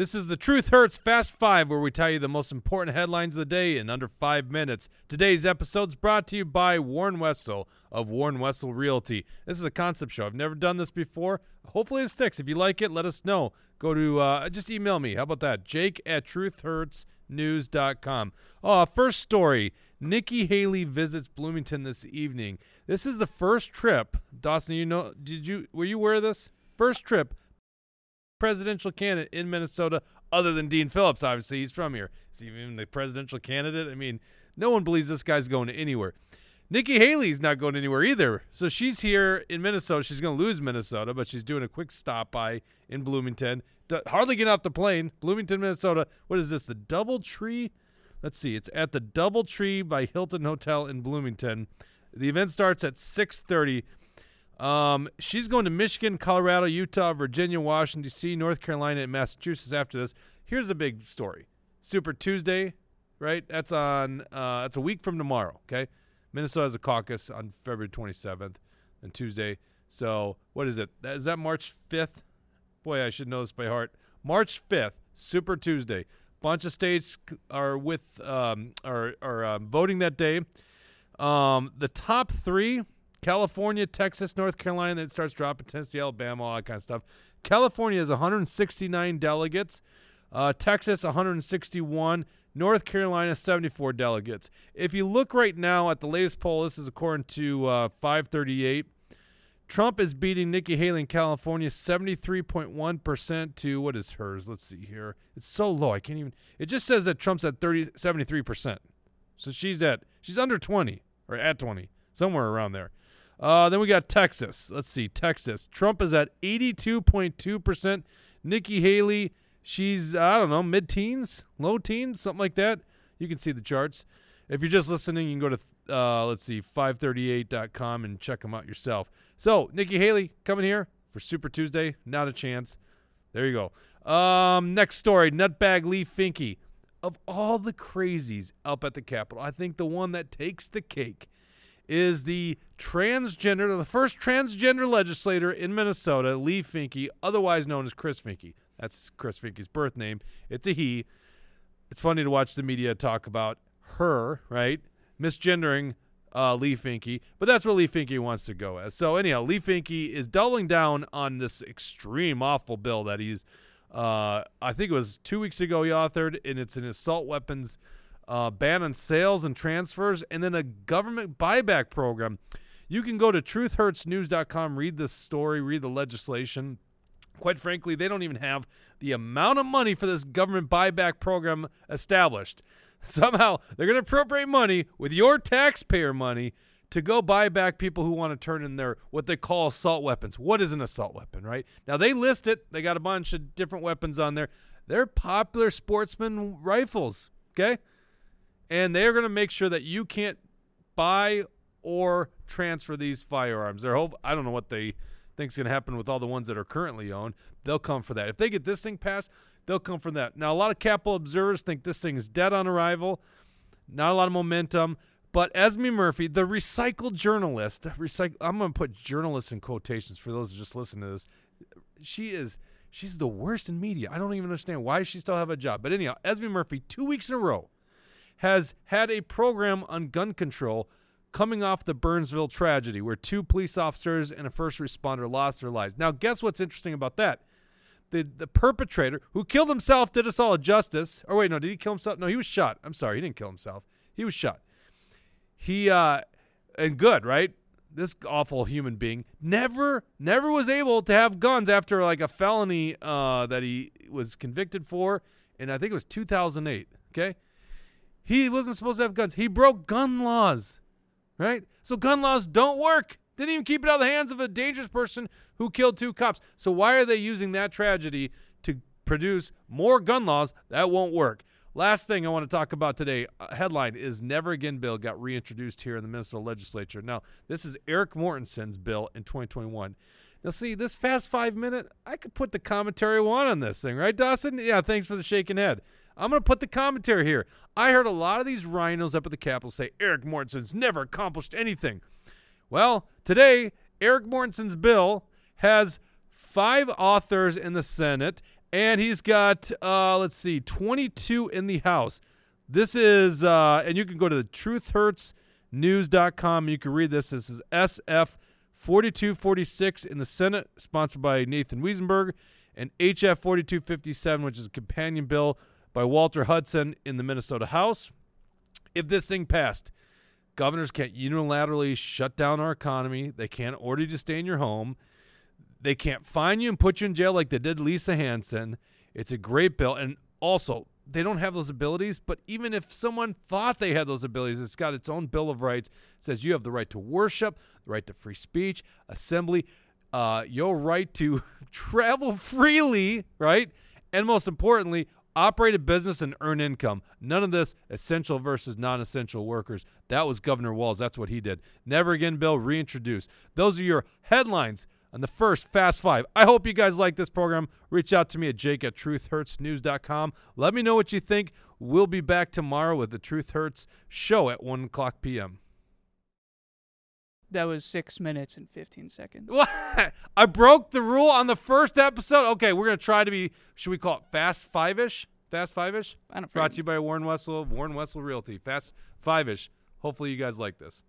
This is the Truth Hurts Fast Five, where we tell you the most important headlines of the day in under five minutes. Today's episode is brought to you by Warren Wessel of Warren Wessel Realty. This is a concept show. I've never done this before. Hopefully, it sticks. If you like it, let us know. Go to uh, just email me. How about that? Jake at truthhurtsnews.com. Oh, first story. Nikki Haley visits Bloomington this evening. This is the first trip. Dawson, you know, did you were you aware of this? First trip presidential candidate in Minnesota other than Dean Phillips. Obviously, he's from here. Is he even the presidential candidate? I mean, no one believes this guy's going anywhere. Nikki Haley's not going anywhere either. So she's here in Minnesota. She's going to lose Minnesota, but she's doing a quick stop by in Bloomington. Hardly get off the plane. Bloomington, Minnesota. What is this? The Doubletree? Let's see. It's at the Doubletree by Hilton Hotel in Bloomington. The event starts at 6:30. Um, she's going to Michigan, Colorado, Utah, Virginia, Washington D.C., North Carolina, and Massachusetts after this. Here's a big story: Super Tuesday, right? That's on. Uh, that's a week from tomorrow. Okay, Minnesota has a caucus on February 27th and Tuesday. So what is it? Is that March 5th? Boy, I should know this by heart. March 5th, Super Tuesday. Bunch of states are with um, are are um, voting that day. Um, the top three California, Texas, North Carolina, then it starts dropping, Tennessee, Alabama, all that kind of stuff. California has 169 delegates, uh, Texas 161, North Carolina 74 delegates. If you look right now at the latest poll, this is according to uh, 538. Trump is beating Nikki Haley in California 73.1% to what is hers? Let's see here. It's so low. I can't even. It just says that Trump's at 30 73%. So she's at she's under 20 or at 20, somewhere around there. Uh, then we got Texas. Let's see, Texas. Trump is at 82.2%. Nikki Haley, she's, I don't know, mid teens, low teens, something like that. You can see the charts. If you're just listening, you can go to, uh, let's see, 538.com and check them out yourself. So, Nikki Haley coming here for Super Tuesday. Not a chance. There you go. Um, next story Nutbag Leigh Finke. Of all the crazies up at the Capitol, I think the one that takes the cake is the transgender, the first transgender legislator in Minnesota, Leigh Finke, otherwise known as Chris Finke. That's Chris Finke's birth name. It's a he. It's funny to watch the media talk about her, right? Misgendering uh, Leigh Finke, but that's what Leigh Finke wants to go as. So anyhow, Leigh Finke is doubling down on this extreme, awful bill that he's. Uh, I think it was two weeks ago he authored, and it's an assault weapons uh, ban on sales and transfers, and then a government buyback program. You can go to truthhurtsnews.com, read the story, read the legislation. Quite frankly, they don't even have the amount of money for this government buyback program established. Somehow, they're going to appropriate money with your taxpayer money to go buy back people who want to turn in their what they call assault weapons. What is an assault weapon, right? Now they list it. They got a bunch of different weapons on there. They're popular sportsman rifles, okay? And they're going to make sure that you can't buy or transfer these firearms. Their hope I don't know what they think's going to happen with all the ones that are currently owned. They'll come for that. If they get this thing passed, they'll come for that. Now a lot of Capitol observers think this thing is dead on arrival. Not a lot of momentum. But Esme Murphy, the recycled journalist, recycle, I'm going to put journalist in quotations for those who just listen to this. She is she's the worst in media. I don't even understand why she still have a job. But anyhow, Esme Murphy, two weeks in a row, has had a program on gun control coming off the Burnsville tragedy where two police officers and a first responder lost their lives. Now, guess what's interesting about that? The the perpetrator who killed himself did us all a justice. Or wait, no, did he kill himself? No, he was shot. I'm sorry, he didn't kill himself. He was shot. He uh and good, right? This awful human being never never was able to have guns after like a felony uh that he was convicted for and I think it was 2008, okay? He wasn't supposed to have guns. He broke gun laws, right? So gun laws don't work. Didn't even keep it out of the hands of a dangerous person who killed two cops. So why are they using that tragedy to produce more gun laws that won't work? Last thing I want to talk about today uh, headline is Never Again bill got reintroduced here in the Minnesota legislature. Now, this is Erik Mortensen's bill in 2021. Now, see, this fast five minute, I could put the commentary one on this thing, right, Dawson? Yeah, thanks for the shaking head. I'm going to put the commentary here. I heard a lot of these rhinos up at the Capitol say Erik Mortensen's never accomplished anything. Well, today, Erik Mortensen's bill has five authors in the Senate and he's got uh, let's see, 22 in the House. This is, uh, and you can go to the truthhurtsnews.com. You can read this. This is SF 4246 in the Senate, sponsored by Nathan Wesenberg, and HF 4257, which is a companion bill by Walter Hudson in the Minnesota House. If this thing passed, governors can't unilaterally shut down our economy. They can't order you to stay in your home. They can't fine you and put you in jail like they did Lisa Hanson. It's a great bill. And also, they don't have those abilities, but even if someone thought they had those abilities, it's got its own Bill of Rights. It says you have the right to worship, the right to free speech, assembly, uh, your right to travel freely, right? And most importantly, operate a business and earn income. None of this essential versus non essential workers. That was Governor Walz. That's what he did. Never again, Bill, reintroduced. Those are your headlines on the first Fast Five. I hope you guys like this program. Reach out to me at jake at truthhurtsnews.com. Let me know what you think. We'll be back tomorrow with the Truth Hurts show at 1 o'clock p.m. That was six minutes and 15 seconds. What? I broke the rule on the first episode? Okay, we're going to try to be, should we call it Fast Five ish? Fast Five ish? I don't Brought to you by Warren Wessel, Warren Wessel Realty. Fast Five ish. Hopefully, you guys like this.